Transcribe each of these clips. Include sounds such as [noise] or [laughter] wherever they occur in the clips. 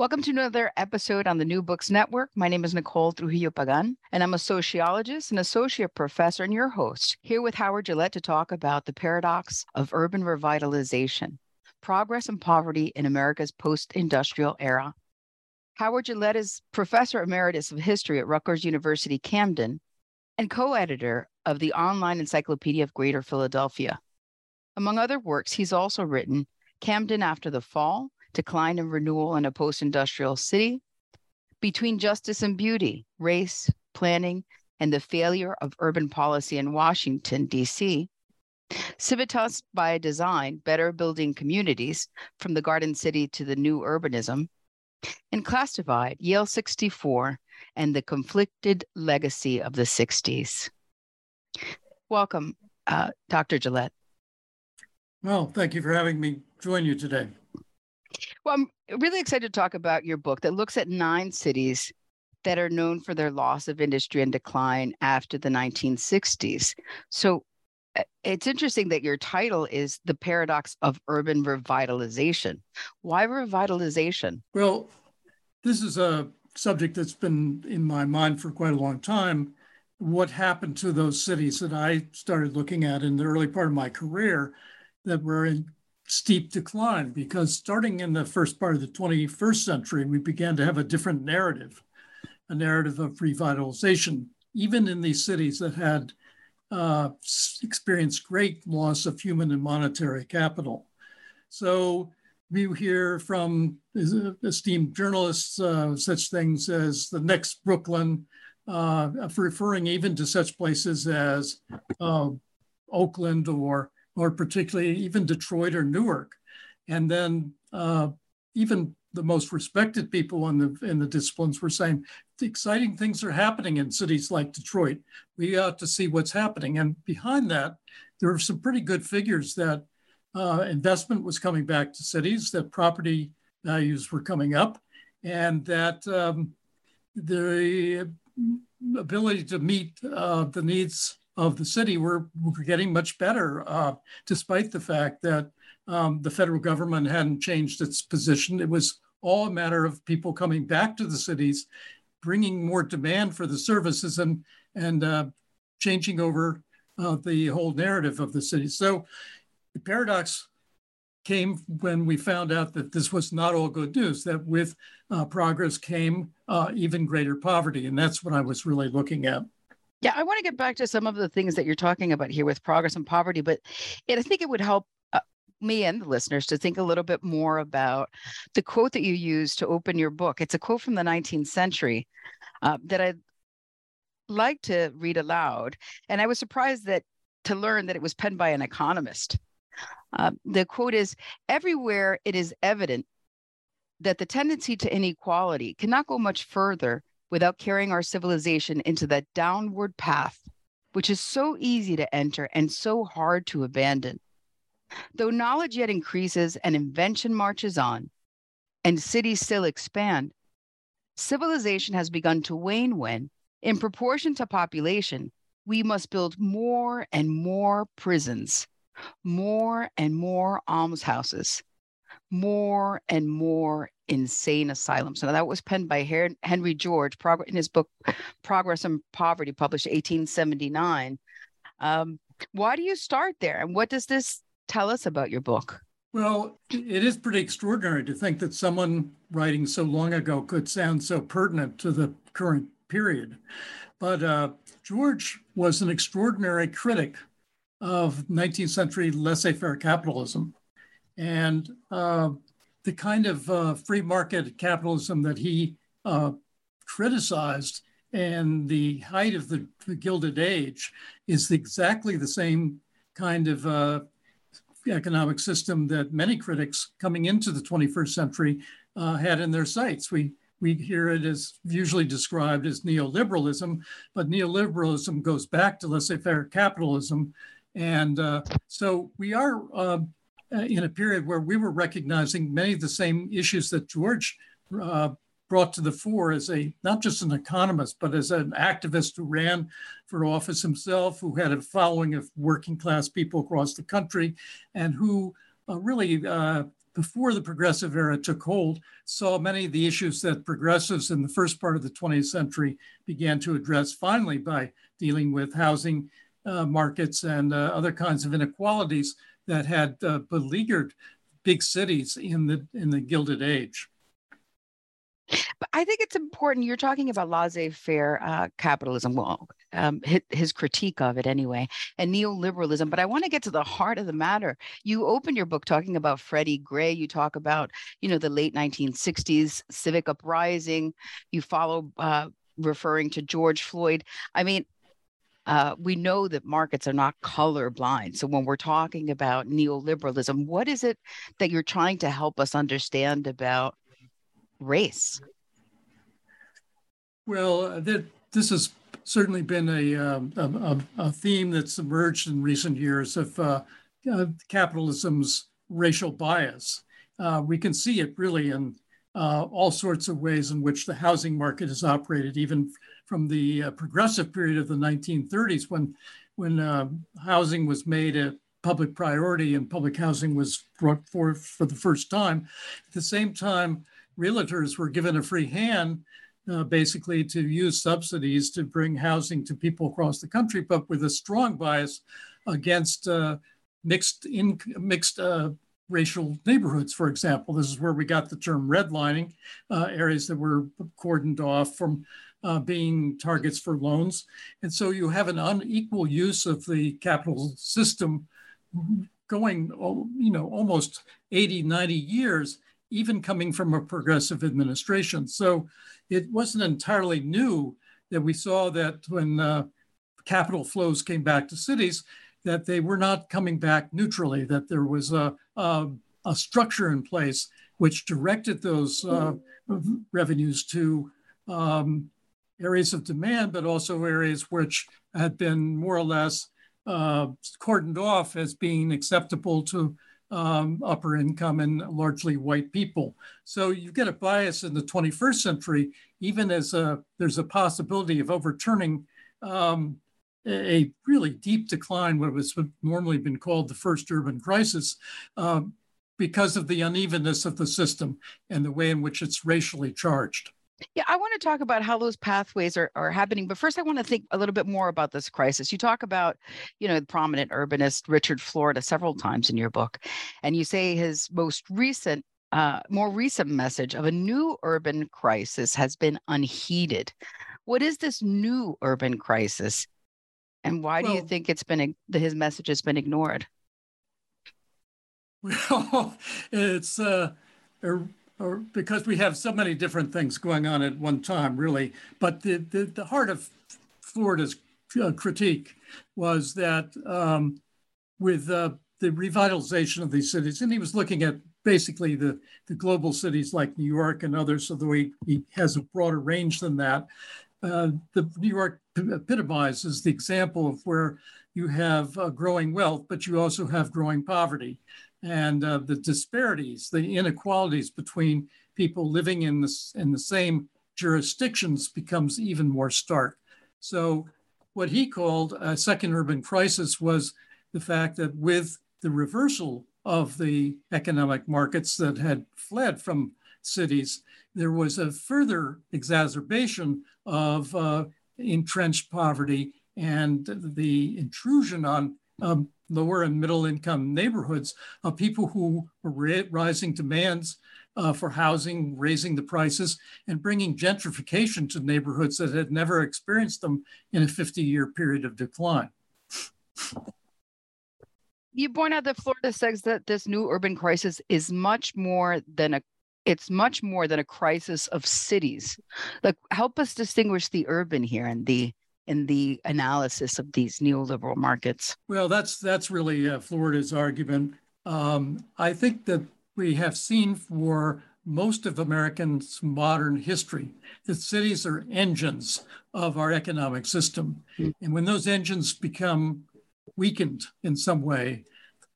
Welcome to another episode on the New Books Network. My name is Nicole Trujillo Pagán, and I'm a sociologist and associate professor and your host here with Howard Gillette to talk about the paradox of urban revitalization, progress and poverty in America's post industrial era. Howard Gillette is professor emeritus of history at Rutgers University Camden and co editor of the online encyclopedia of Greater Philadelphia. Among other works, he's also written Camden After the Fall decline and renewal in a post industrial city, between justice and beauty, race, planning, and the failure of urban policy in Washington, D.C., Civitas by Design, Better Building Communities from the Garden City to the New Urbanism, and Class Yale 64, and the Conflicted Legacy of the 60s. Welcome, uh, Dr. Gillette. Well, thank you for having me join you today. Well, I'm really excited to talk about your book that looks at nine cities that are known for their loss of industry and decline after the 1960s. So uh, it's interesting that your title is The Paradox of Urban Revitalization. Why revitalization? Well, this is a subject that's been in my mind for quite a long time. What happened to those cities that I started looking at in the early part of my career that were in steep decline because starting in the first part of the 21st century, we began to have a different narrative, a narrative of revitalization, even in these cities that had uh, experienced great loss of human and monetary capital. So we hear from esteemed journalists uh, such things as the next Brooklyn, uh, referring even to such places as uh, Oakland or or particularly even Detroit or Newark. And then uh, even the most respected people in the in the disciplines were saying the exciting things are happening in cities like Detroit. We ought to see what's happening. And behind that, there are some pretty good figures that uh, investment was coming back to cities, that property values were coming up, and that um, the ability to meet uh, the needs of the city were, getting much better, uh, despite the fact that um, the federal government hadn't changed its position. It was all a matter of people coming back to the cities, bringing more demand for the services, and and uh, changing over uh, the whole narrative of the city. So the paradox came when we found out that this was not all good news. That with uh, progress came uh, even greater poverty, and that's what I was really looking at. Yeah, I want to get back to some of the things that you're talking about here with progress and poverty, but it, I think it would help uh, me and the listeners to think a little bit more about the quote that you used to open your book. It's a quote from the 19th century uh, that I'd like to read aloud. And I was surprised that to learn that it was penned by an economist. Uh, the quote is Everywhere it is evident that the tendency to inequality cannot go much further without carrying our civilization into that downward path, which is so easy to enter and so hard to abandon. Though knowledge yet increases and invention marches on, and cities still expand, civilization has begun to wane when, in proportion to population, we must build more and more prisons, more and more almshouses, more and more insane asylums. Now, that was penned by Henry George in his book, Progress and Poverty, published 1879. Um, why do you start there? And what does this tell us about your book? Well, it is pretty extraordinary to think that someone writing so long ago could sound so pertinent to the current period. But uh, George was an extraordinary critic of 19th century laissez faire capitalism. And uh, the kind of uh, free market capitalism that he uh, criticized and the height of the, the, Gilded Age is exactly the same kind of uh, economic system that many critics coming into the 21st century uh, had in their sights. We we hear it as usually described as neoliberalism, but neoliberalism goes back to laissez-faire capitalism, and uh, so we are uh, in a period where we were recognizing many of the same issues that George uh, brought to the fore as a not just an economist, but as an activist who ran for office himself, who had a following of working class people across the country, and who uh, really uh, before the progressive era took hold, saw many of the issues that progressives in the first part of the 20th century began to address finally by dealing with housing uh, markets and uh, other kinds of inequalities that had uh, beleaguered big cities in the in the Gilded Age. But I think it's important. You're talking about laissez-faire uh, capitalism. Well, um, his, his, critique of it anyway, and neoliberalism. But I want to get to the heart of the matter. You open your book talking about Freddie Gray. You talk about, you know, the late 1960s civic uprising. You follow uh, referring to George Floyd. I mean, uh, we know that markets are not colorblind. So when we're talking about neoliberalism, what is it that you're trying to help us understand about race? Well, that this has certainly been a, um, a, a, theme that's emerged in recent years of uh, uh, capitalism's racial bias. Uh, we can see it really in uh, all sorts of ways in which the housing market has operated, even from the uh, progressive period of the 1930s when, when uh, housing was made a public priority and public housing was brought forth for the first time. At the same time, realtors were given a free hand uh, basically to use subsidies to bring housing to people across the country, but with a strong bias against uh, mixed in mixed uh, racial neighborhoods, for example. This is where we got the term redlining, uh, areas that were cordoned off from uh, being targets for loans. And so you have an unequal use of the capital system going, you know, almost 80, 90 years, even coming from a progressive administration. So it wasn't entirely new that we saw that when uh, capital flows came back to cities, that they were not coming back neutrally, that there was a, a, a structure in place which directed those uh, revenues to um, areas of demand, but also areas which had been more or less uh, cordoned off as being acceptable to um, upper income and largely white people. So you get a bias in the 21st century, even as a, there's a possibility of overturning um, a really deep decline, what was normally been called the first urban crisis, uh, because of the unevenness of the system and the way in which it's racially charged. Yeah, I want to talk about how those pathways are, are happening. But first, I want to think a little bit more about this crisis. You talk about, you know, the prominent urbanist Richard Florida several times in your book. And you say his most recent, uh, more recent message of a new urban crisis has been unheeded. What is this new urban crisis? And why well, do you think it's been his message has been ignored? [laughs] Well, it's uh, or because we have so many different things going on at one time, really. But the, the, the heart of Florida's uh, critique was that um, with uh, the revitalization of these cities, and he was looking at basically the, the global cities like New York and others, although he, he has a broader range than that. Uh, the New York epitomizes the example of where you have uh, growing wealth, but you also have growing poverty. And uh, the disparities, the inequalities between people living in, this, in the same jurisdictions becomes even more stark. So, what he called a second urban crisis was the fact that with the reversal of the economic markets that had fled from cities, there was a further exacerbation of uh, entrenched poverty and the intrusion on um, lower and middle income neighborhoods of people who were rising demands uh, for housing, raising the prices, and bringing gentrification to neighborhoods that had never experienced them in a 50 year period of decline. You point out that Florida says that this new urban crisis is much more than a it's much more than a crisis of cities. Like help us distinguish the urban here and the in the analysis of these neoliberal markets? Well, that's that's really uh, Florida's argument. Um, I think that we have seen for most of Americans' modern history that cities are engines of our economic system, mm-hmm. and when those engines become weakened in some way,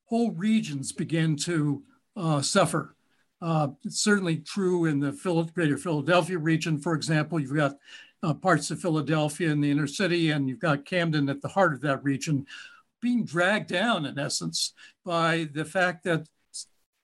whole regions begin to uh, suffer. Uh, it's certainly true in the greater Philadelphia region, for example. You've got uh, parts of Philadelphia and the inner city, and you've got Camden at the heart of that region being dragged down, in essence, by the fact that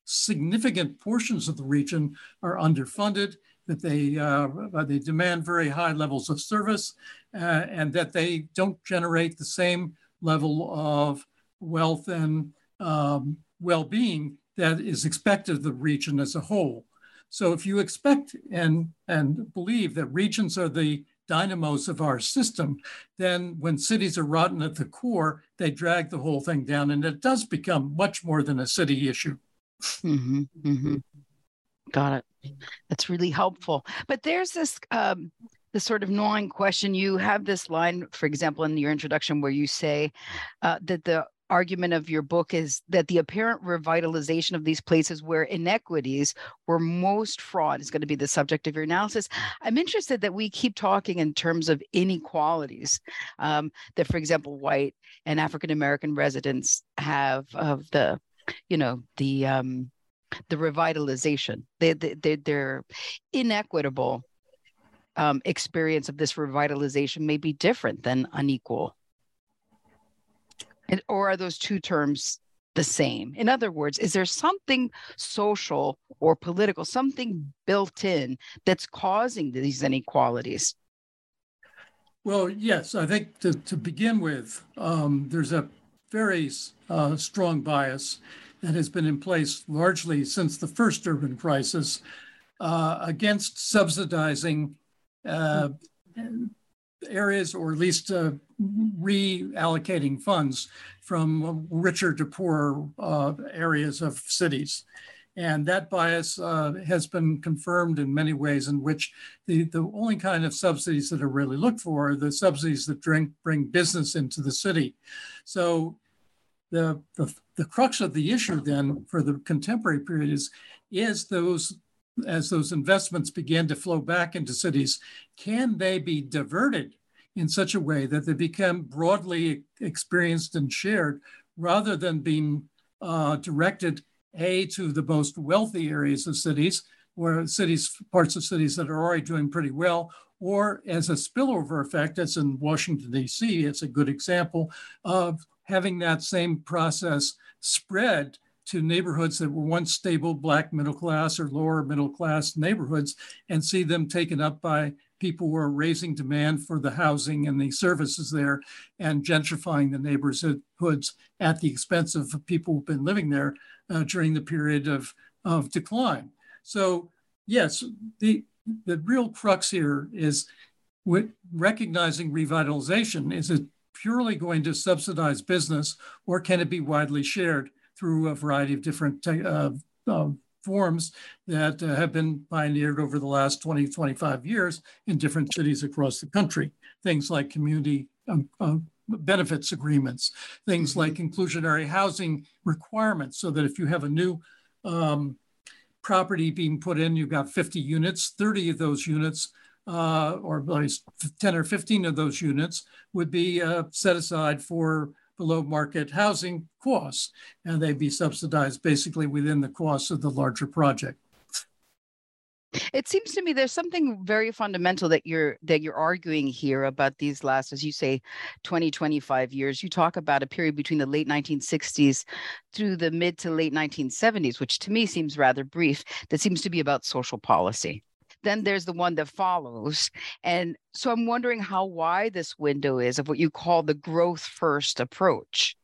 significant portions of the region are underfunded, that they, uh, they demand very high levels of service, uh, and that they don't generate the same level of wealth and um, well being that is expected of the region as a whole. So if you expect and, and believe that regions are the dynamos of our system, then when cities are rotten at the core, they drag the whole thing down. And it does become much more than a city issue. Mm-hmm, mm-hmm. Got it. That's really helpful. But there's this um, this sort of gnawing question. You have this line, for example, in your introduction, where you say uh, that the argument of your book is that the apparent revitalization of these places where inequities were most fraught is going to be the subject of your analysis. I'm interested that we keep talking in terms of inequalities. Um, that, for example, white and African American residents have of the, you know, the um, the revitalization. They, they, they're inequitable um, experience of this revitalization may be different than unequal or are those two terms the same? In other words, is there something social or political, something built in that's causing these inequalities? Well, yes, I think to, to begin with, um, there's a very uh, strong bias that has been in place largely since the first urban crisis uh, against subsidizing uh, areas or at least uh, reallocating funds from richer to poorer uh, areas of cities. And that bias uh, has been confirmed in many ways, in which the, the only kind of subsidies that are really looked for are the subsidies that bring, bring business into the city. So the, the, the crux of the issue then for the contemporary period is, is those as those investments begin to flow back into cities, can they be diverted in such a way that they become broadly experienced and shared rather than being uh, directed a to the most wealthy areas of cities where cities parts of cities that are already doing pretty well or as a spillover effect as in washington d.c it's a good example of having that same process spread to neighborhoods that were once stable black middle class or lower middle class neighborhoods and see them taken up by people who are raising demand for the housing and the services there and gentrifying the neighborhoods at the expense of people who've been living there uh, during the period of, of decline. So, yes, the, the real crux here is recognizing revitalization. Is it purely going to subsidize business or can it be widely shared through a variety of different uh, uh, forms that uh, have been pioneered over the last 20, 25 years in different cities across the country. Things like community um, uh, benefits agreements, things mm-hmm. like inclusionary housing requirements, so that if you have a new um, property being put in, you've got 50 units, 30 of those units, uh, or at least 10 or 15 of those units would be uh, set aside for below market housing costs, and they'd be subsidized basically within the cost of the larger project. It seems to me there's something very fundamental that you're that you're arguing here about these last, as you say, 20, 25 years. You talk about a period between the late 1960s through the mid to late 1970s, which to me seems rather brief, that seems to be about social policy. Then there's the one that follows. And so I'm wondering how wide this window is of what you call the growth first approach.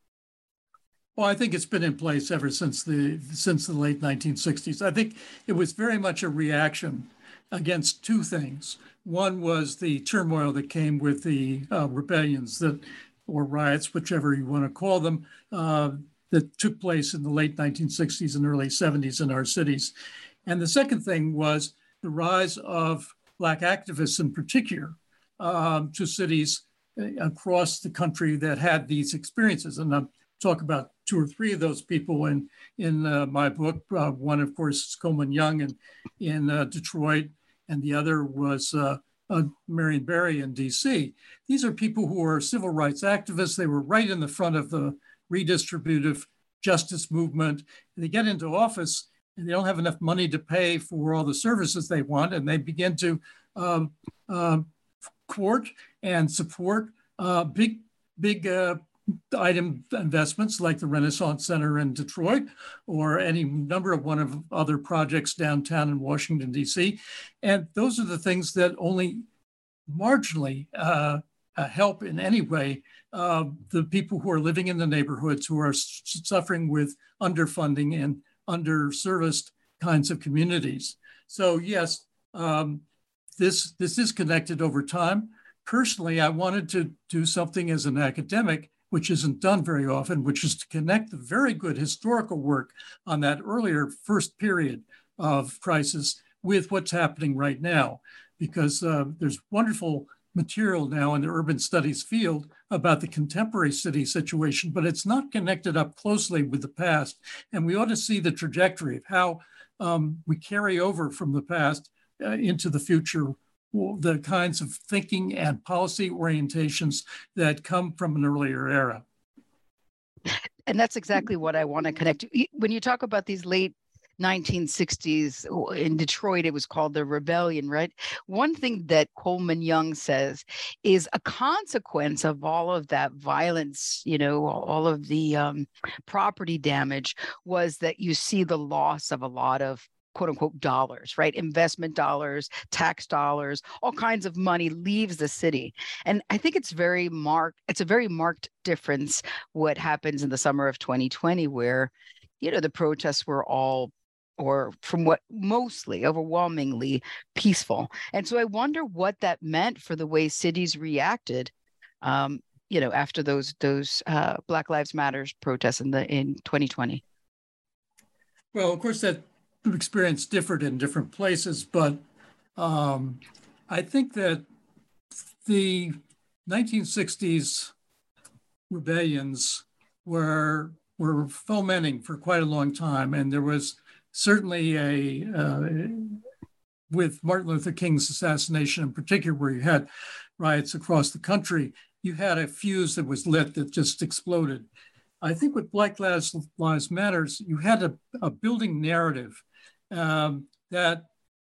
Well, I think it's been in place ever since the since the late 1960s. I think it was very much a reaction against two things. One was the turmoil that came with the uh, rebellions that, or riots, whichever you want to call them, uh, that took place in the late 1960s and early 70s in our cities. And the second thing was the rise of Black activists in particular um, to cities uh, across the country that had these experiences. And I'll talk about two or three of those people in, in uh, my book. Uh, one, of course, is Coleman Young in, in uh, Detroit, and the other was uh, uh, Marion Barry in DC. These are people who are civil rights activists. They were right in the front of the redistributive justice movement. They get into office and they don't have enough money to pay for all the services they want, and they begin to um, uh, court and support uh, big, big uh, item investments like the Renaissance Center in Detroit or any number of one of other projects downtown in Washington, D.C. And those are the things that only marginally uh, uh, help in any way uh, the people who are living in the neighborhoods who are suffering with underfunding and underserviced kinds of communities. So yes, um, this this is connected over time. Personally, I wanted to do something as an academic, which isn't done very often, which is to connect the very good historical work on that earlier first period of crisis with what's happening right now, because uh, there's wonderful material now in the urban studies field about the contemporary city situation, but it's not connected up closely with the past. And we ought to see the trajectory of how um, we carry over from the past uh, into the future the kinds of thinking and policy orientations that come from an earlier era. And that's exactly what I want to connect. When you talk about these late 1960s in Detroit, it was called the rebellion, right? One thing that Coleman Young says is a consequence of all of that violence, you know, all of the um, property damage was that you see the loss of a lot of quote unquote dollars, right? Investment dollars, tax dollars, all kinds of money leaves the city. And I think it's very marked, it's a very marked difference what happens in the summer of 2020, where, you know, the protests were all or from what mostly overwhelmingly peaceful. And so i wonder what that meant for the way cities reacted um, you know after those those uh, black lives matters protests in the in 2020 well of course that experience differed in different places but um, i think that the 1960s rebellions were were fomenting for quite a long time and there was certainly a uh, with Martin Luther King's assassination in particular, where you had riots across the country, you had a fuse that was lit that just exploded. I think with Black Lives, Lives Matters, you had a, a building narrative um, that,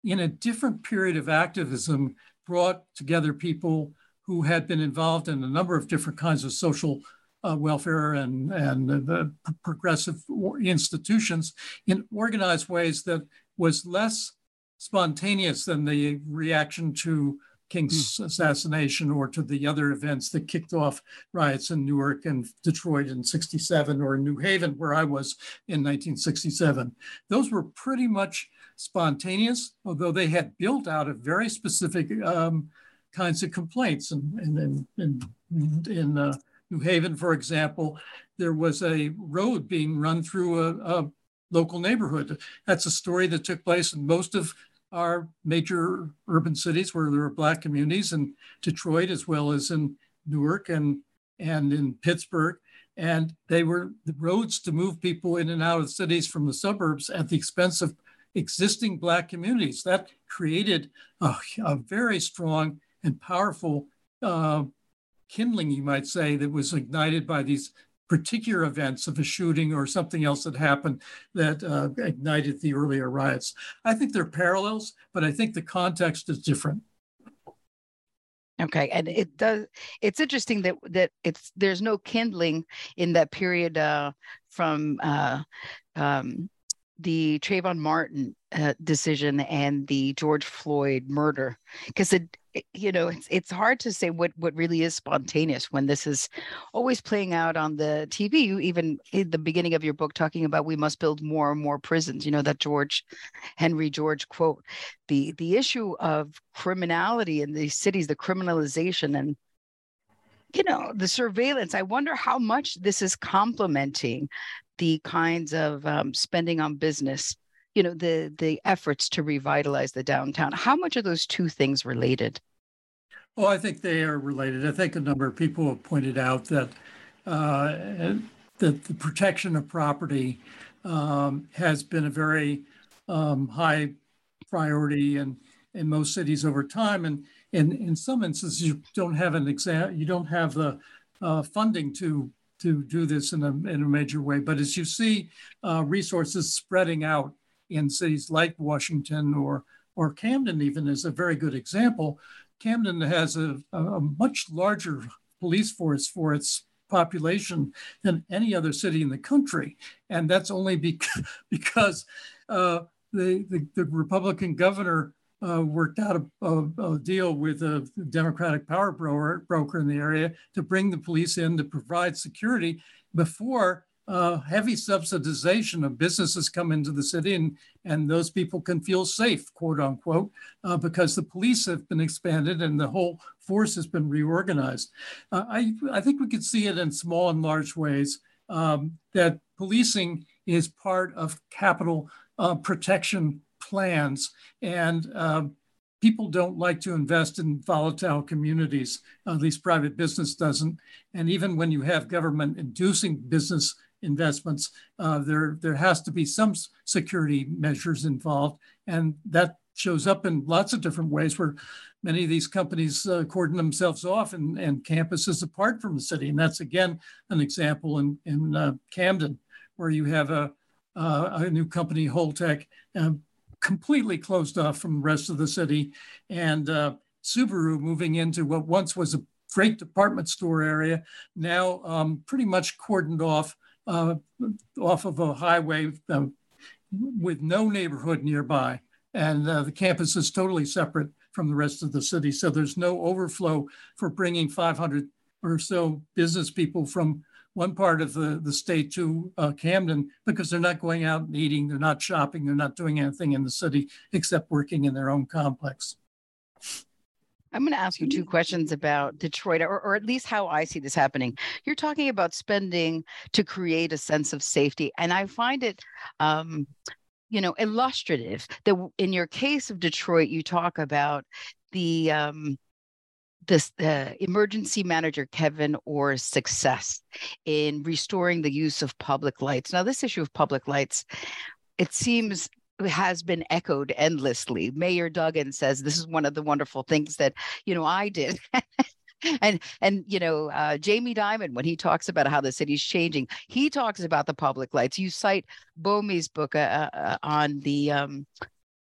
in a different period of activism, brought together people who had been involved in a number of different kinds of social uh, welfare and, and the progressive institutions in organized ways that was less spontaneous than the reaction to King's mm. assassination or to the other events that kicked off riots in Newark and Detroit in 67 or in New Haven, where I was in 1967. Those were pretty much spontaneous, although they had built out of very specific um, kinds of complaints. And, and, and, and in uh, New Haven, for example, there was a road being run through a, a local neighborhood. That's a story that took place in most of our major urban cities where there are Black communities, in Detroit as well as in Newark and, and in Pittsburgh. And they were the roads to move people in and out of cities from the suburbs at the expense of existing Black communities. That created a, a very strong and powerful uh, kindling, you might say, that was ignited by these particular events of a shooting or something else that happened that uh, ignited the earlier riots. I think they're parallels, but I think the context is different. Okay, and it does. It's interesting that that it's there's no kindling in that period uh, from uh, um, the Trayvon Martin uh, decision and the George Floyd murder, because it you know it's it's hard to say what what really is spontaneous when this is always playing out on the tv you even in the beginning of your book talking about we must build more and more prisons you know that george henry george quote the the issue of criminality in these cities the criminalization and you know the surveillance i wonder how much this is complementing the kinds of um, spending on business you know the the efforts to revitalize the downtown how much are those two things related? Oh i think they are related. I think a number of people have pointed out that uh, that the protection of property um, has been a very um, high priority in in most cities over time. And in in some instances you don't have an exam you don't have the uh, funding to to do this in a, in a major way. But as you see uh, resources spreading out in cities like Washington or or Camden even is a very good example. Camden has a, a much larger police force for its population than any other city in the country, and that's only because, [laughs] because uh, the, the, the Republican governor uh, worked out a, a, a, deal with a Democratic power broker, broker in the area to bring the police in to provide security before uh, heavy subsidization of businesses come into the city and, and those people can feel safe, quote unquote, uh, because the police have been expanded and the whole force has been reorganized. Uh, I, I think we could see it in small and large ways um, that policing is part of capital uh, protection plans. And uh, people don't like to invest in volatile communities, at least private business doesn't. And even when you have government inducing business investments, uh, there, there has to be some security measures involved. And that shows up in lots of different ways where many of these companies uh, cordon themselves off and, and campuses apart from the city. And that's, again, an example in, in uh, Camden, where you have a, uh, a new company, Holtec, uh, completely closed off from the rest of the city. And uh, Subaru moving into what once was a great department store area, now um, pretty much cordoned off uh, off of a highway uh, with no neighborhood nearby. And uh, the campus is totally separate from the rest of the city. So there's no overflow for bringing 500 or so business people from one part of the, the state to uh, Camden because they're not going out and eating, they're not shopping, they're not doing anything in the city except working in their own complex. I'm going to ask you two questions about Detroit, or, or at least how I see this happening. You're talking about spending to create a sense of safety, and I find it, um, you know, illustrative that in your case of Detroit, you talk about the um, this the emergency manager Kevyn Orr's success in restoring the use of public lights. Now, this issue of public lights, it seems has been echoed endlessly. Mayor Duggan says this is one of the wonderful things that you know I did. [laughs] and and you know uh, Jamie Dimon when he talks about how the city's changing, he talks about the public lights. You cite Bomey's book uh, uh, on the um,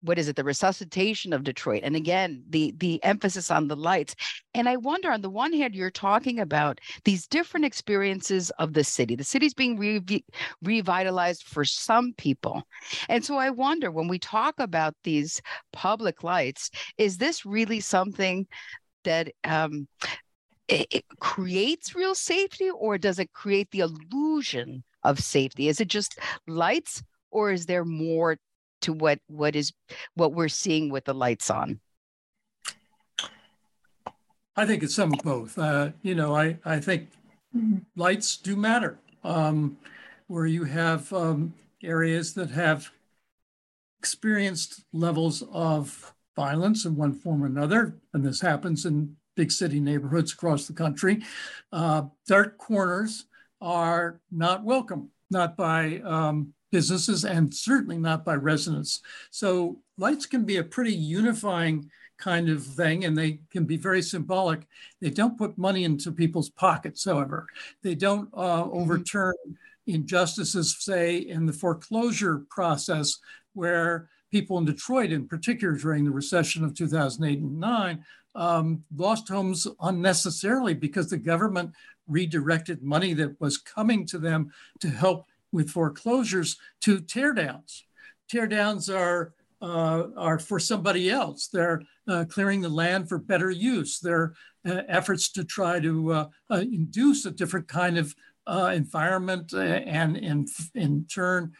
what is it the resuscitation of detroit and again the the emphasis on the lights and i wonder on the one hand you're talking about these different experiences of the city the city's being re- revitalized for some people and so i wonder when we talk about these public lights is this really something that um, it, it creates real safety or does it create the illusion of safety? Is it just lights or is there more to what what is what we're seeing with the lights on? I think it's some of both. Uh, you know, I I think lights do matter. Um, where you have um, areas that have experienced levels of violence in one form or another, and this happens in big city neighborhoods across the country. Uh, dark corners are not welcome, not by um, businesses and certainly not by residents. So lights can be a pretty unifying kind of thing and they can be very symbolic. They don't put money into people's pockets, however. They don't uh, mm-hmm. overturn injustices, say, in the foreclosure process, where people in Detroit, in particular during the recession of 2008 and 9, um, lost homes unnecessarily because the government redirected money that was coming to them to help with foreclosures to teardowns. Teardowns are uh, are for somebody else. They're uh, clearing the land for better use. They're uh, efforts to try to uh, uh, induce a different kind of uh, environment and, in in turn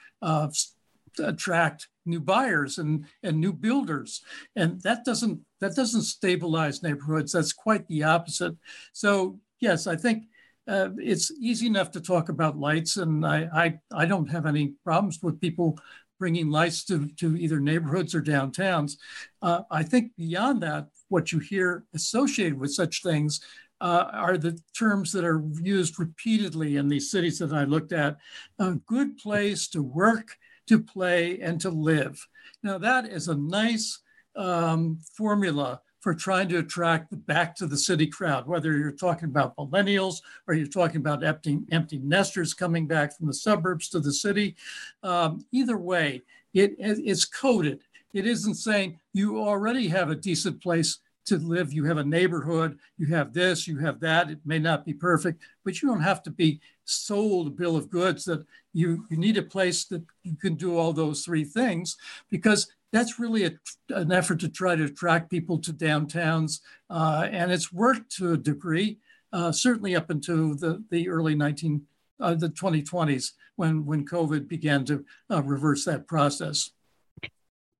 attract new buyers and, and new builders. And that doesn't that doesn't stabilize neighborhoods. That's quite the opposite. So yes, I think uh, it's easy enough to talk about lights, and I, I, I don't have any problems with people bringing lights to, to either neighborhoods or downtowns. Uh, I think beyond that, what you hear associated with such things uh, are the terms that are used repeatedly in these cities that I looked at. A good place to work, to play, and to live. Now, that is a nice um, formula for trying to attract the back to the city crowd, whether you're talking about millennials or you're talking about empty, empty nesters coming back from the suburbs to the city. Um, either way, it, it's coded. It isn't saying you already have a decent place to live. You have a neighborhood, you have this, you have that. It may not be perfect, but you don't have to be sold a bill of goods that you, you need a place that you can do all those three things because that's really a, an effort to try to attract people to downtowns. Uh, and it's worked to a degree, uh, certainly up into the, the early 19, uh, the 2020s when, when COVID began to uh, reverse that process.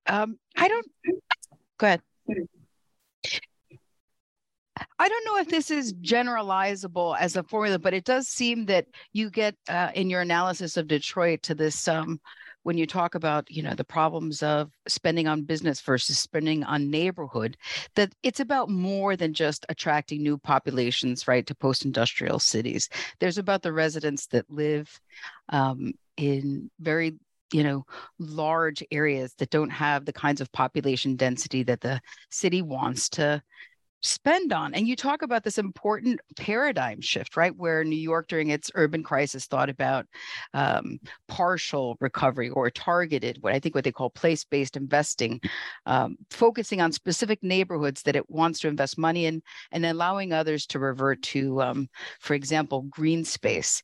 Um, I don't, go ahead. I don't know if this is generalizable as a formula, but it does seem that you get uh, in your analysis of Detroit to this um, when you talk about you know the problems of spending on business versus spending on neighborhood that it's about more than just attracting new populations right to post-industrial cities. There's about the residents that live um, in very you know large areas that don't have the kinds of population density that the city wants to spend on. And you talk about this important paradigm shift, right? Where New York during its urban crisis thought about um, partial recovery or targeted, what I think what they call place based investing, um, focusing on specific neighborhoods that it wants to invest money in and allowing others to revert to, um, for example, green space.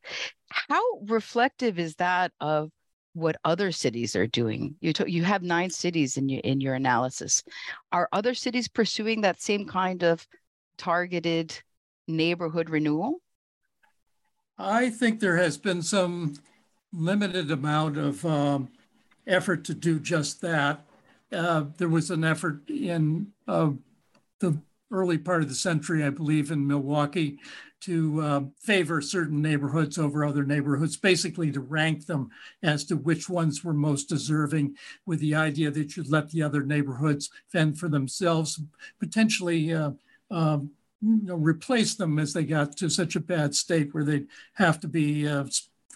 How reflective is that of what other cities are doing. You to, you have nine cities in your in your analysis. Are other cities pursuing that same kind of targeted neighborhood renewal? I think there has been some limited amount of um, effort to do just that. Uh, there was an effort in uh, the early part of the century, I believe, in Milwaukee to uh, favor certain neighborhoods over other neighborhoods, basically to rank them as to which ones were most deserving, with the idea that you'd let the other neighborhoods fend for themselves, potentially. Uh, uh, you know, replace them as they got to such a bad state where they'd have to be uh,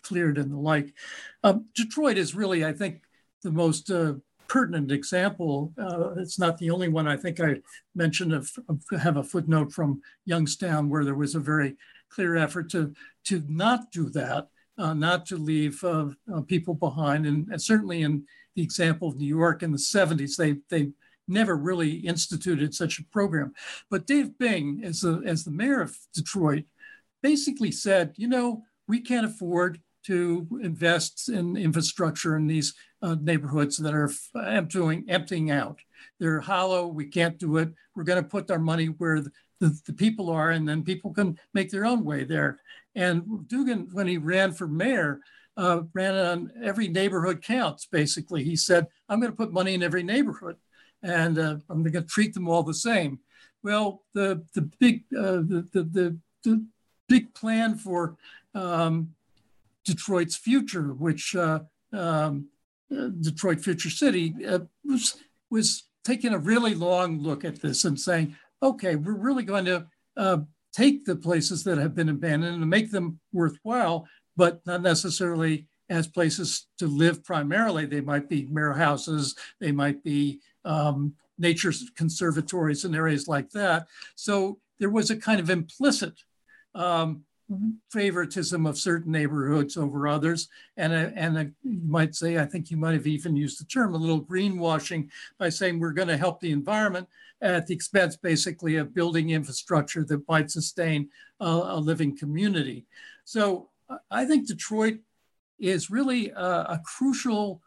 cleared and the like. Um, Detroit is really, I think, the most uh, pertinent example. Uh, it's not the only one. I think I mentioned, of, have a footnote from Youngstown where there was a very clear effort to, to not do that, uh, not to leave uh, uh people behind. And, and, certainly in the example of New York in the 70s, they, they never really instituted such a program. But Dave Bing, as the, as the mayor of Detroit, basically said, you know, we can't afford to invest in infrastructure in these uh, neighborhoods that are emptying, emptying out. They're hollow. We can't do it. We're going to put our money where the, the, the, people are, and then people can make their own way there. And Duggan, when he ran for mayor, uh, ran on every neighborhood counts, basically. He said, I'm going to put money in every neighborhood, and uh, I'm going to treat them all the same. Well, the, the, big, uh, the, the, the, the big plan for um, Detroit's future, which uh, um, Detroit Future City uh, was was taking a really long look at this and saying, okay, we're really going to uh, take the places that have been abandoned and make them worthwhile, but not necessarily as places to live primarily. They might be mirror houses, they might be um, nature conservatories and areas like that. So there was a kind of implicit um, favoritism of certain neighborhoods over others. And, a, and a, you might say, I think you might have even used the term, a little greenwashing by saying we're going to help the environment at the expense basically of building infrastructure that might sustain a, a living community. So uh, I think Detroit is really a, a crucial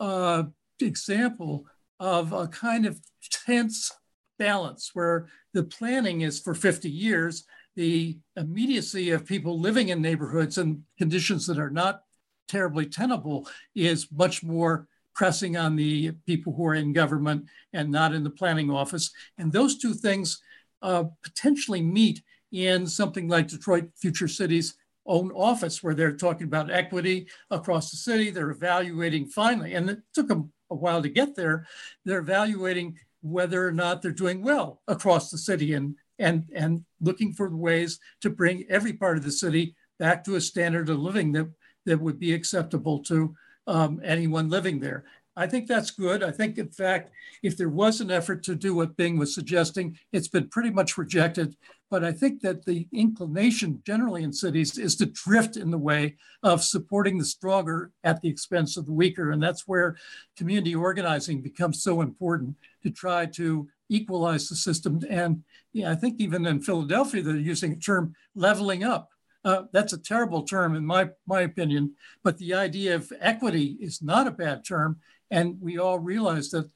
uh, example of a kind of tense balance where the planning is for 50 years the immediacy of people living in neighborhoods and conditions that are not terribly tenable is much more pressing on the people who are in government and not in the planning office. And those two things uh, potentially meet in something like Detroit Future City's own office, where they're talking about equity across the city. They're evaluating finally, and it took them a while to get there. They're evaluating whether or not they're doing well across the city and and, and looking for ways to bring every part of the city back to a standard of living that, that would be acceptable to um, anyone living there. I think that's good. I think, in fact, if there was an effort to do what Bing was suggesting, it's been pretty much rejected. But I think that the inclination generally in cities is to drift in the way of supporting the stronger at the expense of the weaker. And that's where community organizing becomes so important to try to equalize the system. And yeah, I think even in Philadelphia, they're using a term leveling up. Uh, that's a terrible term in my, my opinion, but the idea of equity is not a bad term. And we all realize that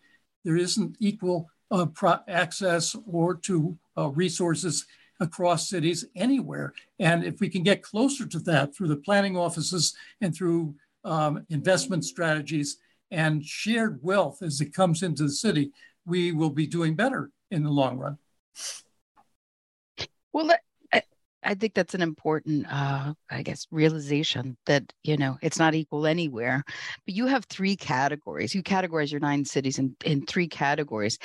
there isn't equal uh, pro- access or to uh, resources across cities anywhere. And if we can get closer to that through the planning offices and through um, investment strategies and shared wealth as it comes into the city, we will be doing better in the long run. Well, I, I think that's an important, uh, I guess, realization that you know it's not equal anywhere. But you have three categories. You categorize your nine cities in in three categories.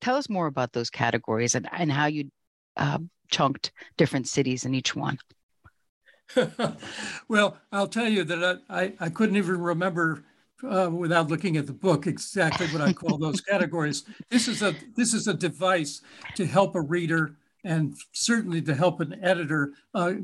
Tell us more about those categories and and how you uh, chunked different cities in each one. [laughs] well, I'll tell you that I, I, I couldn't even remember uh, without looking at the book exactly what I call those [laughs] categories. This is a this is a device to help a reader and certainly to help an editor uh,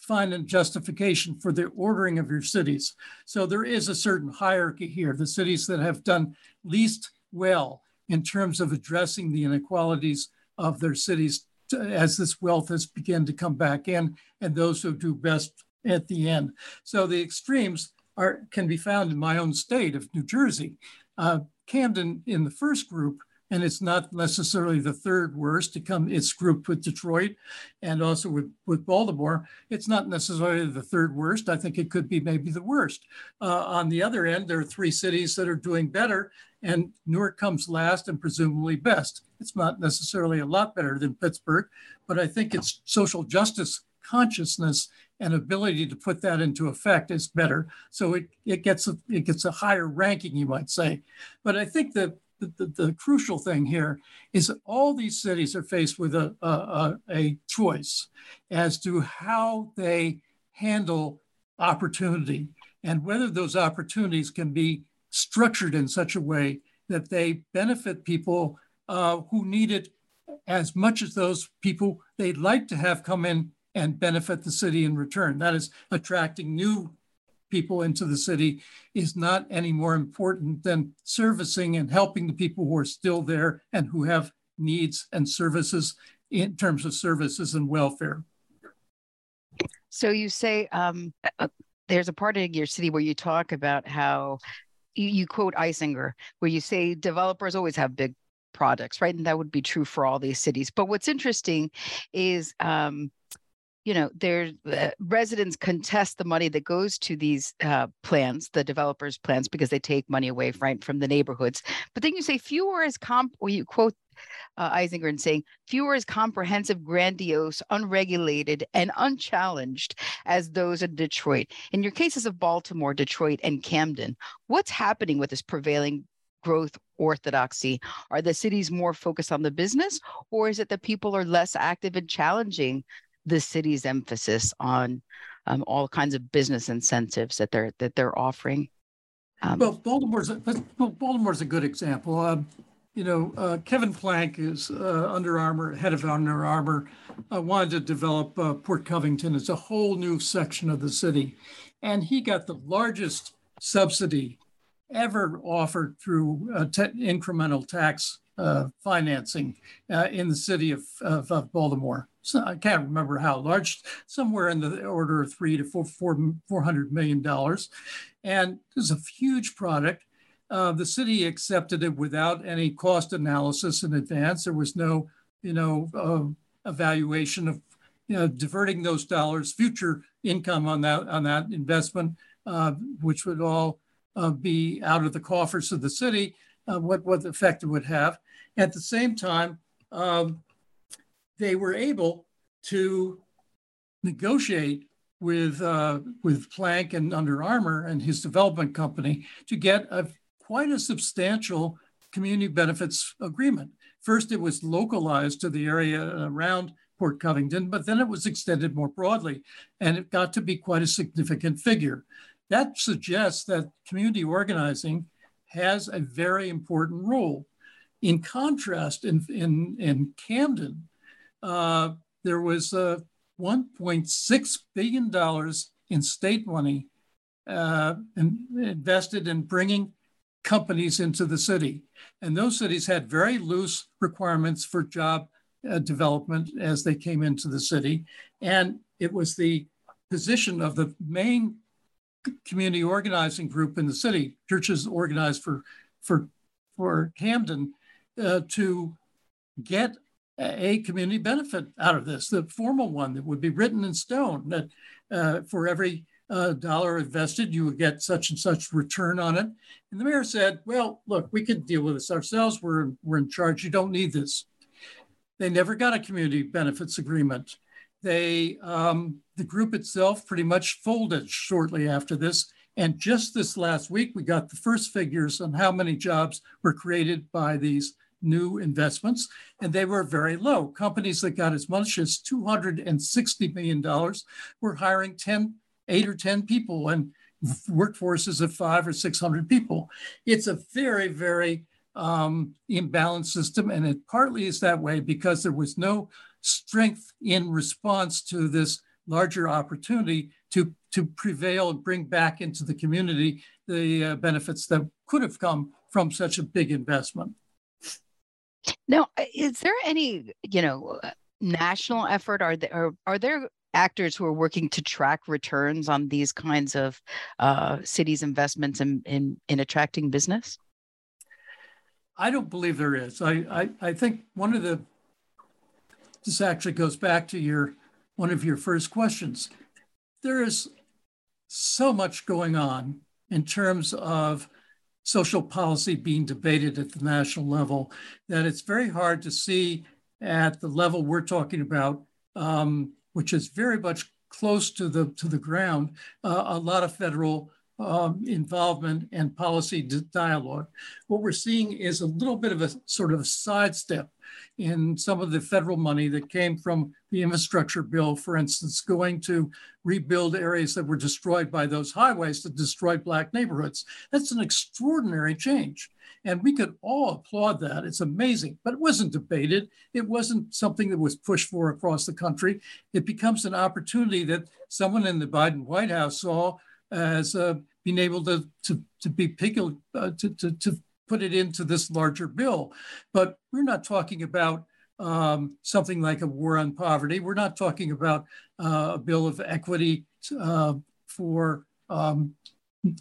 find a justification for the ordering of your cities. So there is a certain hierarchy here. The cities that have done least well in terms of addressing the inequalities of their cities to, as this wealth has begun to come back in, and those who do best at the end. So the extremes are can be found in my own state of New Jersey. Uh, Camden in the first group, and it's not necessarily the third worst. To come, it's grouped with Detroit and also with, with Baltimore. It's not necessarily the third worst. I think it could be maybe the worst. Uh, on the other end, there are three cities that are doing better, and Newark comes last and presumably best. It's not necessarily a lot better than Pittsburgh, but I think its social justice consciousness and ability to put that into effect is better. So it, it gets a, it gets a higher ranking, you might say. But I think the, the, the crucial thing here is that all these cities are faced with a, a, a choice as to how they handle opportunity and whether those opportunities can be structured in such a way that they benefit people uh, who need it as much as those people they'd like to have come in and benefit the city in return. That is, attracting new people into the city is not any more important than servicing and helping the people who are still there and who have needs and services in terms of services and welfare. So you say um, uh, there's a part of your city where you talk about how you, you quote Eisinger, where you say developers always have big projects, right? And that would be true for all these cities. But what's interesting is um, you know, their uh, residents contest the money that goes to these uh, plans, the developers' plans, because they take money away right from the neighborhoods. But then you say fewer is comp, or you quote uh, and saying fewer is comprehensive, grandiose, unregulated, and unchallenged as those in Detroit. In your cases of Baltimore, Detroit, and Camden, what's happening with this prevailing growth orthodoxy? Are the cities more focused on the business, or is it that people are less active in challenging the city's emphasis on um, all kinds of business incentives that they're that they're offering. Um, well, Baltimore's a, well, Baltimore's a good example. Um, you know, uh, Kevin Plank is uh, Under Armour, head of Under Armour, uh, wanted to develop uh, Port Covington as a whole new section of the city. And he got the largest subsidy ever offered through incremental tax uh, financing uh, in the city of, of, of, Baltimore. So I can't remember how large, somewhere in the order of three to four, four, 400 million dollars. And it was a huge product. Uh, the city accepted it without any cost analysis in advance. There was no, you know, uh, evaluation of you know, diverting those dollars, future income on that on that investment, uh, which would all uh, be out of the coffers of the city. Uh, what what effect it would have. At the same time, um, they were able to negotiate with uh, with Plank and Under Armour and his development company to get a quite a substantial community benefits agreement. First, it was localized to the area around Port Covington, but then it was extended more broadly, and it got to be quite a significant figure. That suggests that community organizing has a very important role. In contrast, in, in, in Camden, uh, there was uh, $1.6 billion in state money uh, invested in bringing companies into the city. And those cities had very loose requirements for job uh, development as they came into the city. And it was the position of the main community organizing group in the city, churches organized for, for, for Camden, uh, to get a community benefit out of this, the formal one that would be written in stone that uh, for every uh, dollar invested, you would get such and such return on it. And the mayor said, well, look, we can deal with this ourselves. We're, we're in charge. You don't need this. They never got a community benefits agreement. They, um, the group itself pretty much folded shortly after this. And just this last week, we got the first figures on how many jobs were created by these new investments, and they were very low. Companies that got as much as $260 million were hiring 10 eight or 10 people and workforces of five or 600 people. It's a very, very um, imbalanced system. And it partly is that way because there was no strength in response to this larger opportunity to, to prevail and bring back into the community the uh, benefits that could have come from such a big investment. Now, is there any, you know, national effort? Are there are, are there actors who are working to track returns on these kinds of uh, cities' investments in, in, in attracting business? I don't believe there is. I, I, I think one of the this actually goes back to your one of your first questions. There is so much going on in terms of social policy being debated at the national level that it's very hard to see at the level we're talking about um, which is very much close to the to the ground, uh, a lot of federal um, involvement and policy dialogue. What we're seeing is a little bit of a sort of sidestep in some of the federal money that came from the infrastructure bill, for instance, going to rebuild areas that were destroyed by those highways that destroyed Black neighborhoods. That's an extraordinary change. And we could all applaud that. It's amazing, but it wasn't debated. It wasn't something that was pushed for across the country. It becomes an opportunity that someone in the Biden White House saw as uh, being able to, to, to be pickled, uh, to, to, to put it into this larger bill. But we're not talking about um, something like a war on poverty. We're not talking about uh, a bill of equity uh, for um,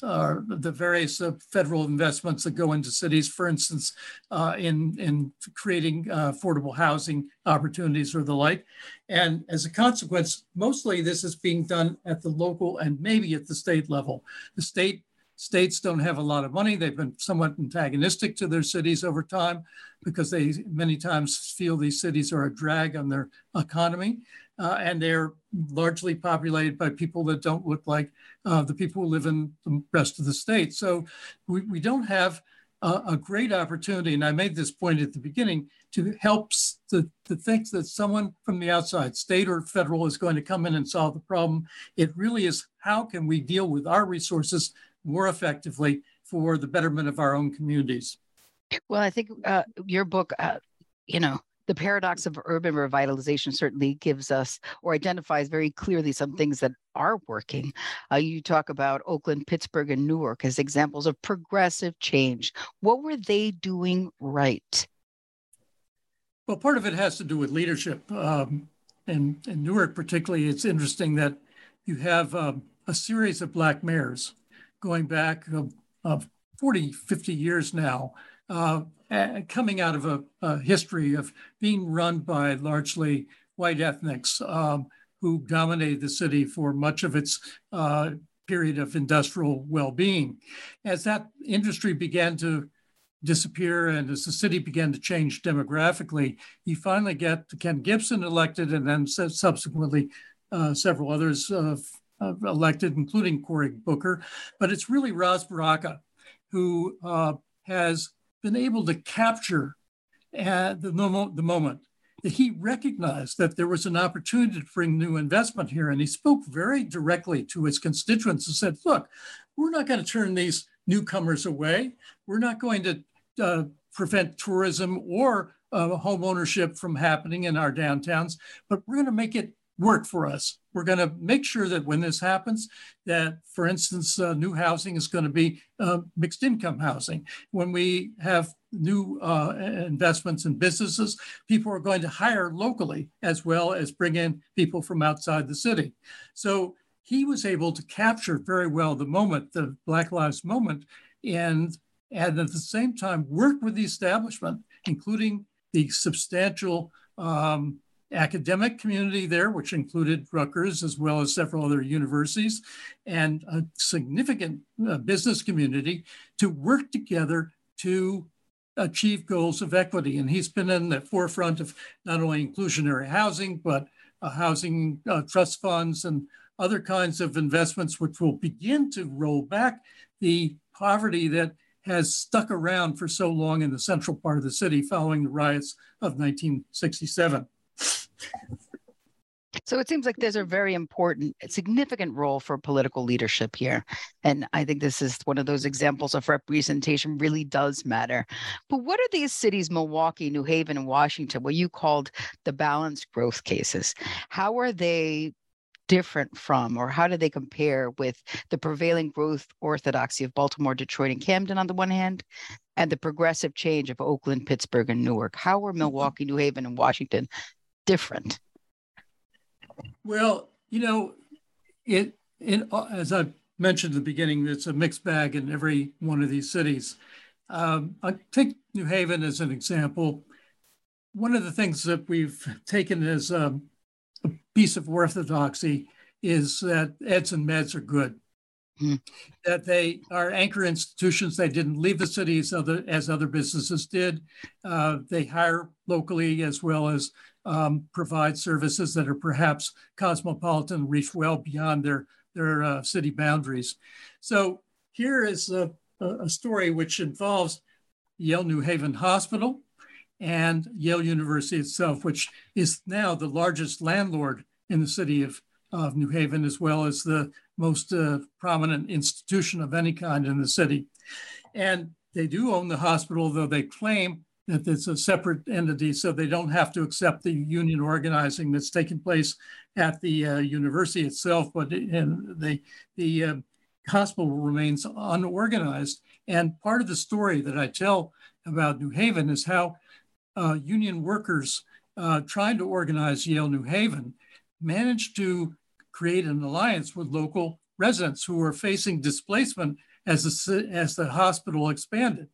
uh, the various uh, federal investments that go into cities, for instance, uh, in, in creating uh, affordable housing opportunities or the like. And as a consequence, mostly this is being done at the local and maybe at the state level. The state states don't have a lot of money. They've been somewhat antagonistic to their cities over time because they many times feel these cities are a drag on their economy uh, and they're largely populated by people that don't look like uh, the people who live in the rest of the state. So we, we don't have a, a great opportunity, and I made this point at the beginning, to help to, to think that someone from the outside, state or federal, is going to come in and solve the problem. It really is how can we deal with our resources more effectively for the betterment of our own communities. Well, I think uh, your book, uh, you know, the paradox of urban revitalization certainly gives us or identifies very clearly some things that are working. Uh, you talk about Oakland, Pittsburgh, and Newark as examples of progressive change. What were they doing right? Well, part of it has to do with leadership. Um, and in Newark, particularly, it's interesting that you have um, a series of black mayors going back uh, 40, 50 years now uh, coming out of a, a, history of being run by largely white ethnics um, who dominated the city for much of its uh, period of industrial well-being. As that industry began to disappear and as the city began to change demographically, you finally get Ken Gibson elected and then subsequently uh, several others uh, elected, including Cory Booker. But it's really Ras Baraka who uh, has been able to capture at the, the moment that he recognized that there was an opportunity to bring new investment here. And he spoke very directly to his constituents and said, look, we're not going to turn these newcomers away. We're not going to uh, prevent tourism or uh, home ownership from happening in our downtowns, but we're going to make it work for us. We're going to make sure that when this happens, that, for instance, uh, new housing is going to be uh, mixed income housing. When we have new uh, investments in businesses, people are going to hire locally as well as bring in people from outside the city. So he was able to capture very well the moment, the Black Lives moment, and, and at the same time work with the establishment, including the substantial um, academic community there, which included Rutgers as well as several other universities, and a significant uh, business community to work together to achieve goals of equity. And he's been in the forefront of not only inclusionary housing, but uh, housing uh, trust funds and other kinds of investments, which will begin to roll back the poverty that has stuck around for so long in the central part of the city following the riots of 1967. So it seems like there's a very important, significant role for political leadership here. And I think this is one of those examples of representation really does matter. But what are these cities, Milwaukee, New Haven, and Washington, what you called the balanced growth cases? How are they different from, or how do they compare with the prevailing growth orthodoxy of Baltimore, Detroit, and Camden on the one hand, and the progressive change of Oakland, Pittsburgh, and Newark? How are mm-hmm. Milwaukee, New Haven, and Washington different? Well, you know, it, as I mentioned at the beginning, it's a mixed bag in every one of these cities. Um, I take New Haven as an example. One of the things that we've taken as a, a piece of orthodoxy is that eds and meds are good. Mm. That they are anchor institutions. They didn't leave the city as other, as other businesses did. Uh, they hire locally as well as um, provide services that are perhaps cosmopolitan, reach well beyond their, their uh, city boundaries. So here is a, a story which involves Yale New Haven Hospital and Yale University itself, which is now the largest landlord in the city of, of New Haven, as well as the most uh, prominent institution of any kind in the city. And they do own the hospital, though they claim that it's a separate entity, so they don't have to accept the union organizing that's taking place at the uh, university itself, but and the the uh, hospital remains unorganized. And part of the story that I tell about New Haven is how uh, union workers uh, trying to organize Yale New Haven managed to create an alliance with local residents who were facing displacement as the, as the hospital expanded.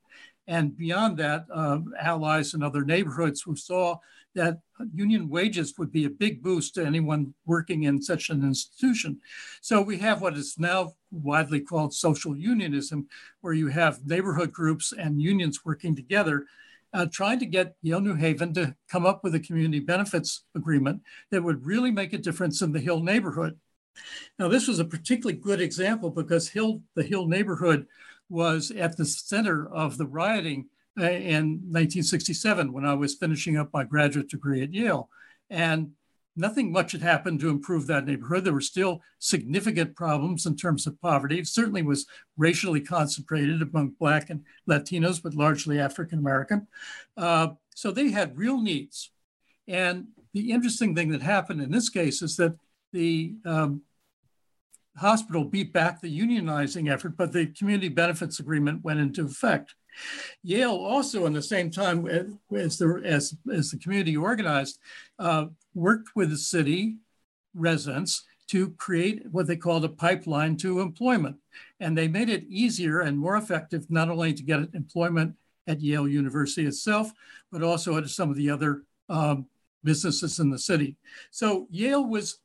And beyond that, uh, allies in other neighborhoods who saw that union wages would be a big boost to anyone working in such an institution. So we have what is now widely called social unionism, where you have neighborhood groups and unions working together, uh, trying to get Yale New Haven to come up with a community benefits agreement that would really make a difference in the Hill neighborhood. Now, this was a particularly good example because Hill, the Hill neighborhood was at the center of the rioting uh, in 1967 when I was finishing up my graduate degree at Yale. And nothing much had happened to improve that neighborhood. There were still significant problems in terms of poverty. It certainly was racially concentrated among Black and Latinos, but largely African American. Uh, so they had real needs. And the interesting thing that happened in this case is that the um, hospital beat back the unionizing effort, but the community benefits agreement went into effect. Yale also, in the same time as the, as, as the community organized, uh, worked with the city residents to create what they called a pipeline to employment. And they made it easier and more effective not only to get employment at Yale University itself, but also at some of the other um, businesses in the city. So Yale was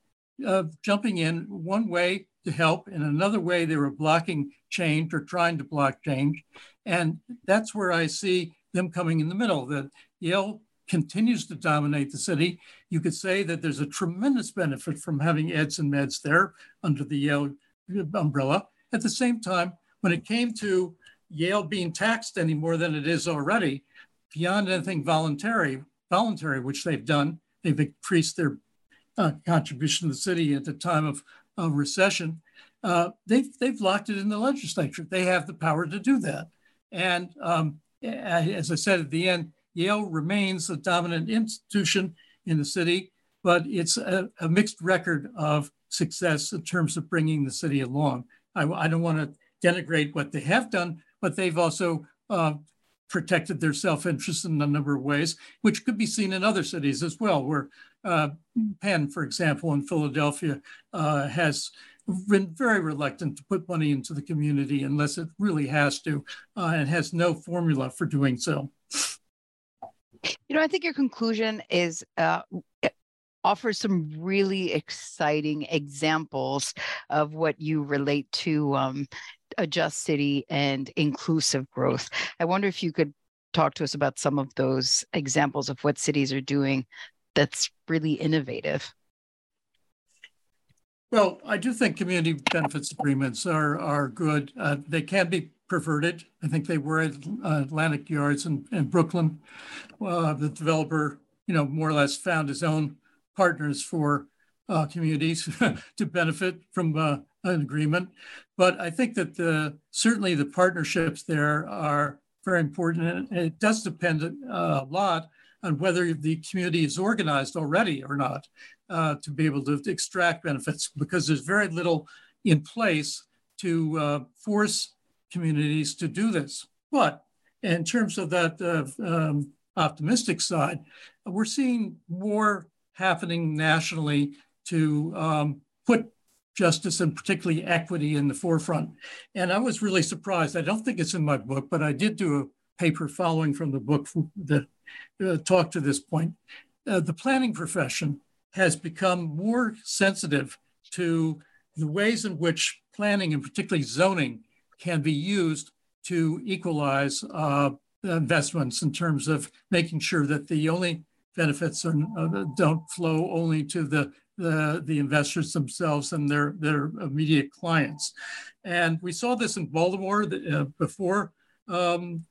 uh, jumping in one way to help, in another way they were blocking change or trying to block change. And that's where I see them coming in the middle, that Yale continues to dominate the city. You could say that there's a tremendous benefit from having eds and meds there under the Yale umbrella. At the same time, when it came to Yale being taxed any more than it is already, beyond anything voluntary, voluntary, which they've done, they've increased their uh, contribution to the city at the time of, of recession. Uh, they've, they've locked it in the legislature. They have the power to do that. And um, as I said at the end, Yale remains the dominant institution in the city, but it's a, a mixed record of success in terms of bringing the city along. I, I don't want to denigrate what they have done, but they've also uh, protected their self-interest in a number of ways, which could be seen in other cities as well, where uh, Penn, for example, in Philadelphia, uh, has been very reluctant to put money into the community unless it really has to, uh, and has no formula for doing so. You know, I think your conclusion is uh, offers some really exciting examples of what you relate to um, a just city and inclusive growth. I wonder if you could talk to us about some of those examples of what cities are doing that's really innovative. Well, I do think community benefits agreements are are good. Uh, they can be perverted. I think they were at uh, Atlantic Yards in, in Brooklyn. Uh, the developer, you know, more or less found his own partners for uh, communities [laughs] to benefit from uh, an agreement. But I think that the, certainly the partnerships there are very important. And it does depend uh, a lot on whether the community is organized already or not uh, to be able to extract benefits because there's very little in place to uh, force communities to do this. But in terms of that uh, um, optimistic side, we're seeing more happening nationally to um, put justice and particularly equity in the forefront. And I was really surprised. I don't think it's in my book, but I did do a paper following from the book that uh, talked to this point. Uh, the planning profession has become more sensitive to the ways in which planning and particularly zoning can be used to equalize uh, investments in terms of making sure that the only benefits are, uh, don't flow only to the, the, the investors themselves and their, their immediate clients. And we saw this in Baltimore uh, before um,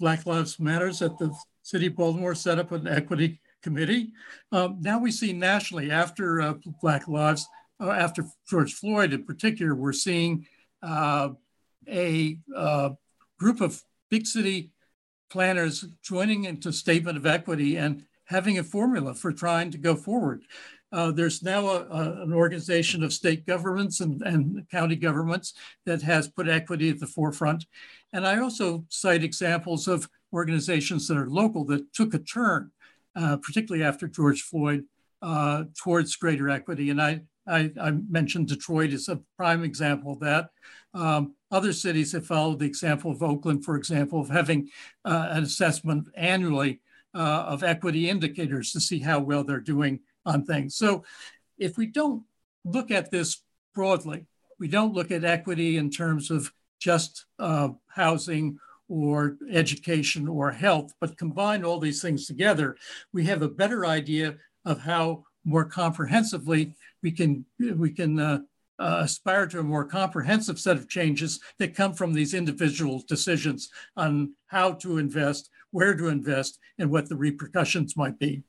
Black Lives Matters at the city of Baltimore set up an equity committee. Um, now we see nationally after uh, Black Lives, uh, after George Floyd in particular, we're seeing uh, a uh, group of big city planners joining into statement of equity and having a formula for trying to go forward. Uh, there's now a, a, an organization of state governments and, and, county governments that has put equity at the forefront. And I also cite examples of organizations that are local that took a turn, uh, particularly after George Floyd, uh, towards greater equity. And I, I, I, mentioned Detroit as a prime example of that. Um, other cities have followed the example of Oakland, for example, of having uh, an assessment annually uh, of equity indicators to see how well they're doing on things. So if we don't look at this broadly, we don't look at equity in terms of just uh, housing or education or health, but combine all these things together, we have a better idea of how more comprehensively we can we can uh, uh, aspire to a more comprehensive set of changes that come from these individual decisions on how to invest, where to invest, and what the repercussions might be.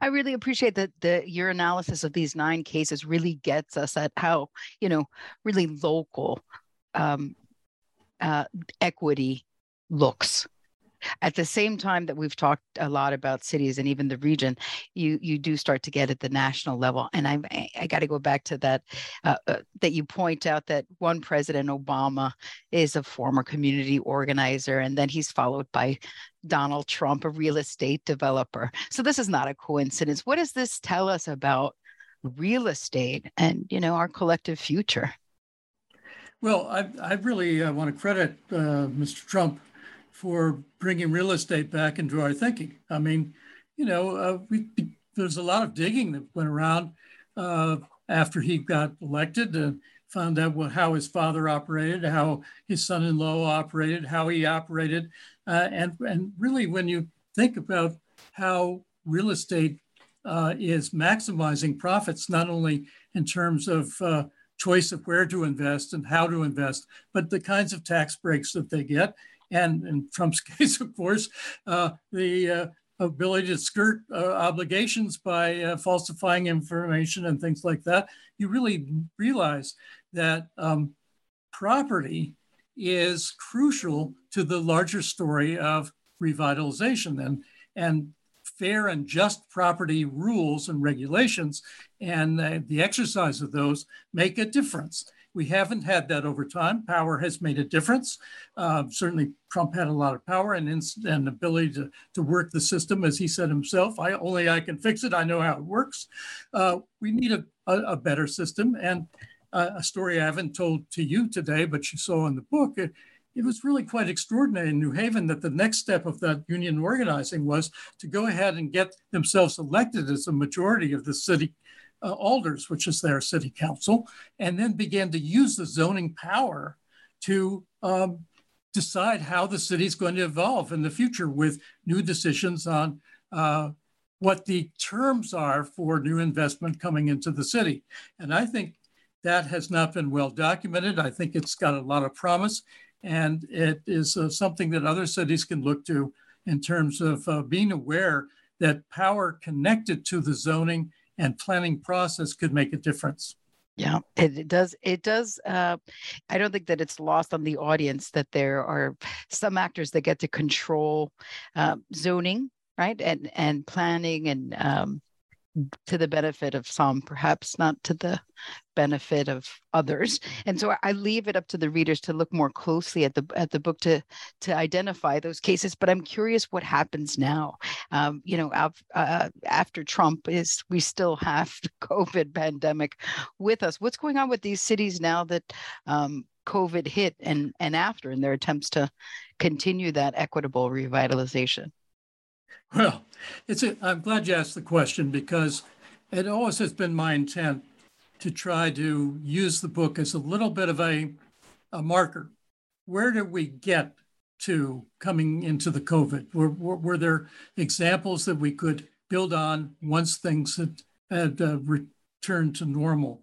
I really appreciate that the your analysis of these nine cases really gets us at how you know really local um, uh, equity looks. At the same time that we've talked a lot about cities and even the region you you do start to get at the national level. And i i got to go back to that uh, uh, that you point out that one president obama is a former community organizer and then he's followed by donald trump a real estate developer. So this is not a coincidence. What does this tell us about real estate and you know our collective future well, I, I really uh, want to credit uh, Mr. Trump for bringing real estate back into our thinking. I mean, you know, uh, we, there's a lot of digging that went around uh, after he got elected and found out what, how his father operated, how his son-in-law operated, how he operated, uh, and and really when you think about how real estate uh, is maximizing profits, not only in terms of choice of where to invest and how to invest, but the kinds of tax breaks that they get. And in Trump's [laughs] case, of course, uh, the uh, ability to skirt uh, obligations by uh, falsifying information and things like that, you really realize that um, property is crucial to the larger story of revitalization. And and fair and just property rules and regulations and uh, the exercise of those make a difference we haven't had that over time. Power has made a difference. Uh, certainly, Trump had a lot of power and and ability to, to work the system, as he said himself. I only I can fix it. I know how it works. Uh, we need a, a, a, better system. And uh, a story I haven't told to you today, but you saw in the book. It was really quite extraordinary in New Haven that the next step of that union organizing was to go ahead and get themselves elected as a majority of the city uh, alders, which is their city council, and then began to use the zoning power to um, decide how the city is going to evolve in the future with new decisions on uh, what the terms are for new investment coming into the city. And I think that has not been well documented. I think it's got a lot of promise, and it is uh, something that other cities can look to in terms of uh, being aware that power connected to the zoning and planning process could make a difference. Yeah, it, does. It does. Uh, I don't think that it's lost on the audience that there are some actors that get to control uh, zoning, right, and and planning and um, to the benefit of some, perhaps not to the benefit of others. And so I leave it up to the readers to look more closely at the at the book to to identify those cases. But I'm curious what happens now. Um, you know, uh, after Trump is we still have the [laughs] COVID pandemic with us. What's going on with these cities now that um, COVID hit and and after in their attempts to continue that equitable revitalization? Well, it's a, I'm glad you asked the question because it always has been my intent to try to use the book as a little bit of a, a marker. Where did we get to coming into the COVID? Were, were, were there examples that we could build on once things had, had uh, returned to normal?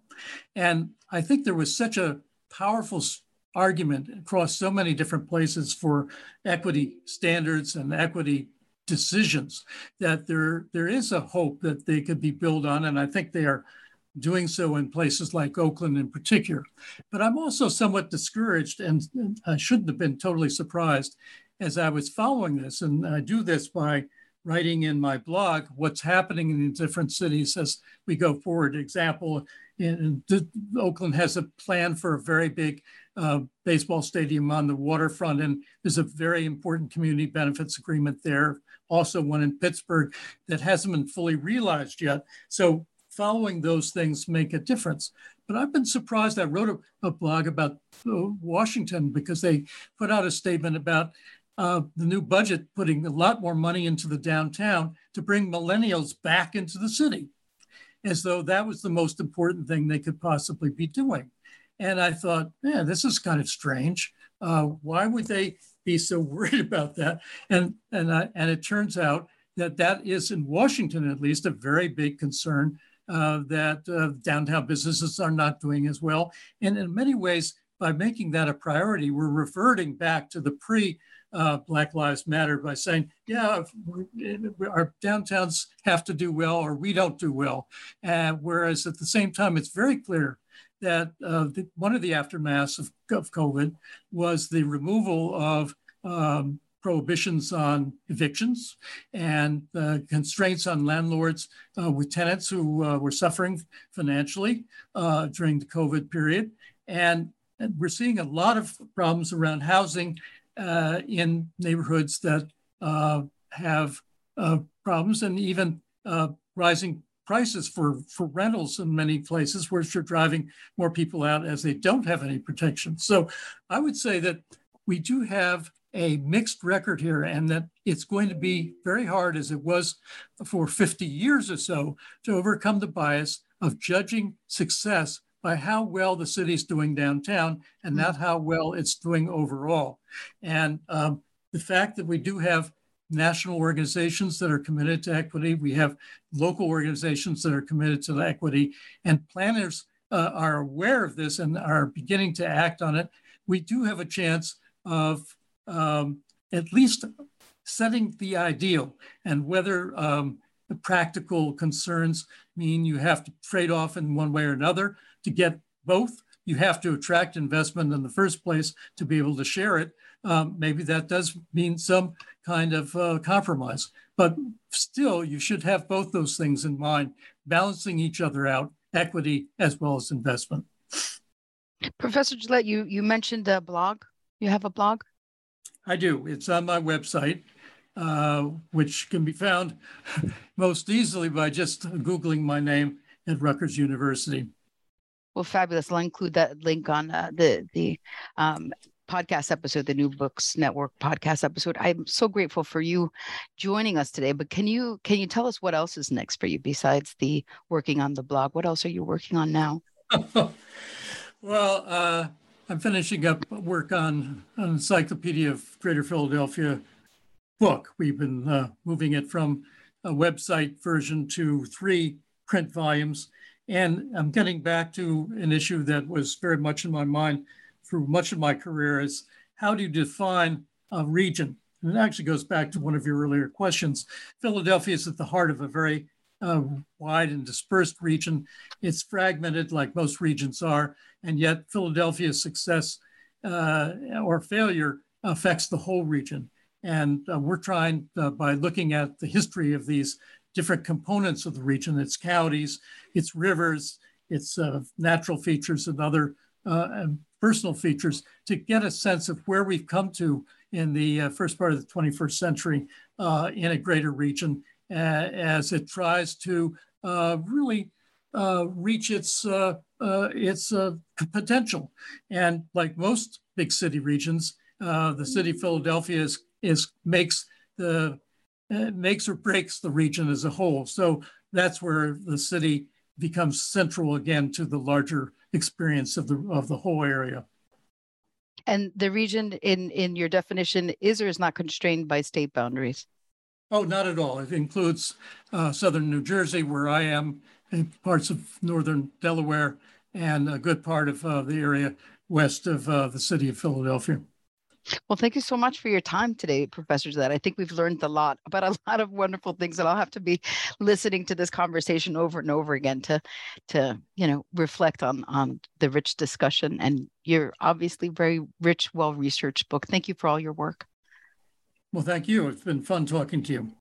And I think there was such a powerful argument across so many different places for equity standards and equity decisions that there there is a hope that they could be built on and i think they are doing so in places like oakland in particular. But i'm also somewhat discouraged and i shouldn't have been totally surprised as i was following this and i do this by writing in my blog what's happening in different cities as we go forward. Example in, in oakland has a plan for a very big uh, baseball stadium on the waterfront and there's a very important community benefits agreement there also one in Pittsburgh that hasn't been fully realized yet. So following those things make a difference. But I've been surprised. I wrote a, a blog about uh, Washington because they put out a statement about uh, the new budget putting a lot more money into the downtown to bring millennials back into the city, as though that was the most important thing they could possibly be doing. And I thought, man, this is kind of strange. Uh, why would they be so [laughs] worried about that. And and and it turns out that that is in Washington at least a very big concern uh, that uh, downtown businesses are not doing as well. And in many ways, by making that a priority, we're reverting back to the pre uh, Black Lives Matter by saying, yeah, our downtowns have to do well or we don't do well. Uh, whereas at the same time, it's very clear that uh, the, one of the aftermaths of, of COVID was the removal of um, prohibitions on evictions and uh, constraints on landlords uh, with tenants who uh, were suffering financially uh, during the COVID period. And we're seeing a lot of problems around housing uh, in neighborhoods that uh, have problems and even rising prices for, for rentals in many places, which are driving more people out as they don't have any protection. So I would say that we do have a mixed record here and that it's going to be very hard as it was for 50 years or so to overcome the bias of judging success by how well the city's doing downtown and not how well it's doing overall. And um, the fact that we do have national organizations that are committed to equity, we have local organizations that are committed to equity, and planners uh, are aware of this and are beginning to act on it. We do have a chance of um, at least setting the ideal and whether um, the practical concerns mean you have to trade off in one way or another to get both. You have to attract investment in the first place to be able to share it. Um, maybe that does mean some kind of uh, compromise, but still, you should have both those things in mind, balancing each other out, equity as well as investment. Professor Gillette, you you mentioned a blog. You have a blog. I do. It's on my website, uh, which can be found [laughs] most easily by just Googling my name at Rutgers University. Well, fabulous. I'll include that link on uh, the the um, podcast episode, the New Books Network podcast episode. I'm so grateful for you joining us today. But can you can you tell us what else is next for you besides the working on the blog? What else are you working on now? [laughs] well, uh, I'm finishing up work on an Encyclopedia of Greater Philadelphia book. We've been uh, moving it from a website version to three print volumes. And I'm getting back to an issue that was very much in my mind through much of my career is how do you define a region? And it actually goes back to one of your earlier questions. Philadelphia is at the heart of a very uh, wide and dispersed region. It's fragmented like most regions are, and yet Philadelphia's success uh, or failure affects the whole region. And uh, we're trying, uh, by looking at the history of these different components of the region, its counties, its rivers, its uh, natural features, and other uh, and personal features, to get a sense of where we've come to in the first part of the 21st century in a greater region as it tries to uh, really uh, reach its uh, its potential. And like most big city regions, the city of Philadelphia is, is makes the makes or breaks the region as a whole. So that's where the city becomes central again to the larger experience of the of the whole area. And the region in in your definition is or is not constrained by state boundaries? Oh, not at all. It includes uh, southern New Jersey, where I am, parts of northern Delaware, and a good part of uh, the area west of uh, the city of Philadelphia. Well, thank you so much for your time today, Professor That I think we've learned a lot about a [laughs] lot of wonderful things, and I'll have to be listening to this conversation over and over again to, to you know, reflect on on the rich discussion. And you're obviously very rich, well researched book. Thank you for all your work. Well, thank you. It's been fun talking to you.